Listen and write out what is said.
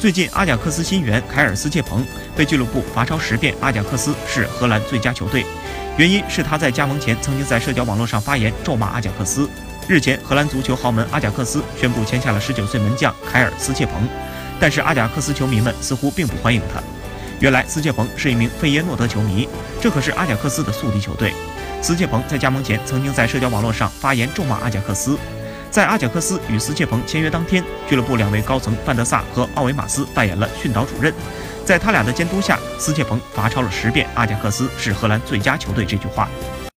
最近，阿贾克斯新援凯尔斯切彭被俱乐部罚抄十遍阿贾克斯是荷兰最佳球队，原因是他在加盟前曾经在社交网络上发言咒骂阿贾克斯。日前，荷兰足球豪门阿贾克斯宣布签下了19岁门将凯尔斯切彭，但是阿贾克斯球迷们似乎并不欢迎他。原来，斯切彭是一名费耶诺德球迷，这可是阿贾克斯的宿敌球队。斯切彭在加盟前曾经在社交网络上发言咒骂阿贾克斯。在阿贾克斯与斯切彭签约当天，俱乐部两位高层范德萨和奥维马斯扮演了训导主任，在他俩的监督下，斯切彭罚抄了十遍“阿贾克斯是荷兰最佳球队”这句话。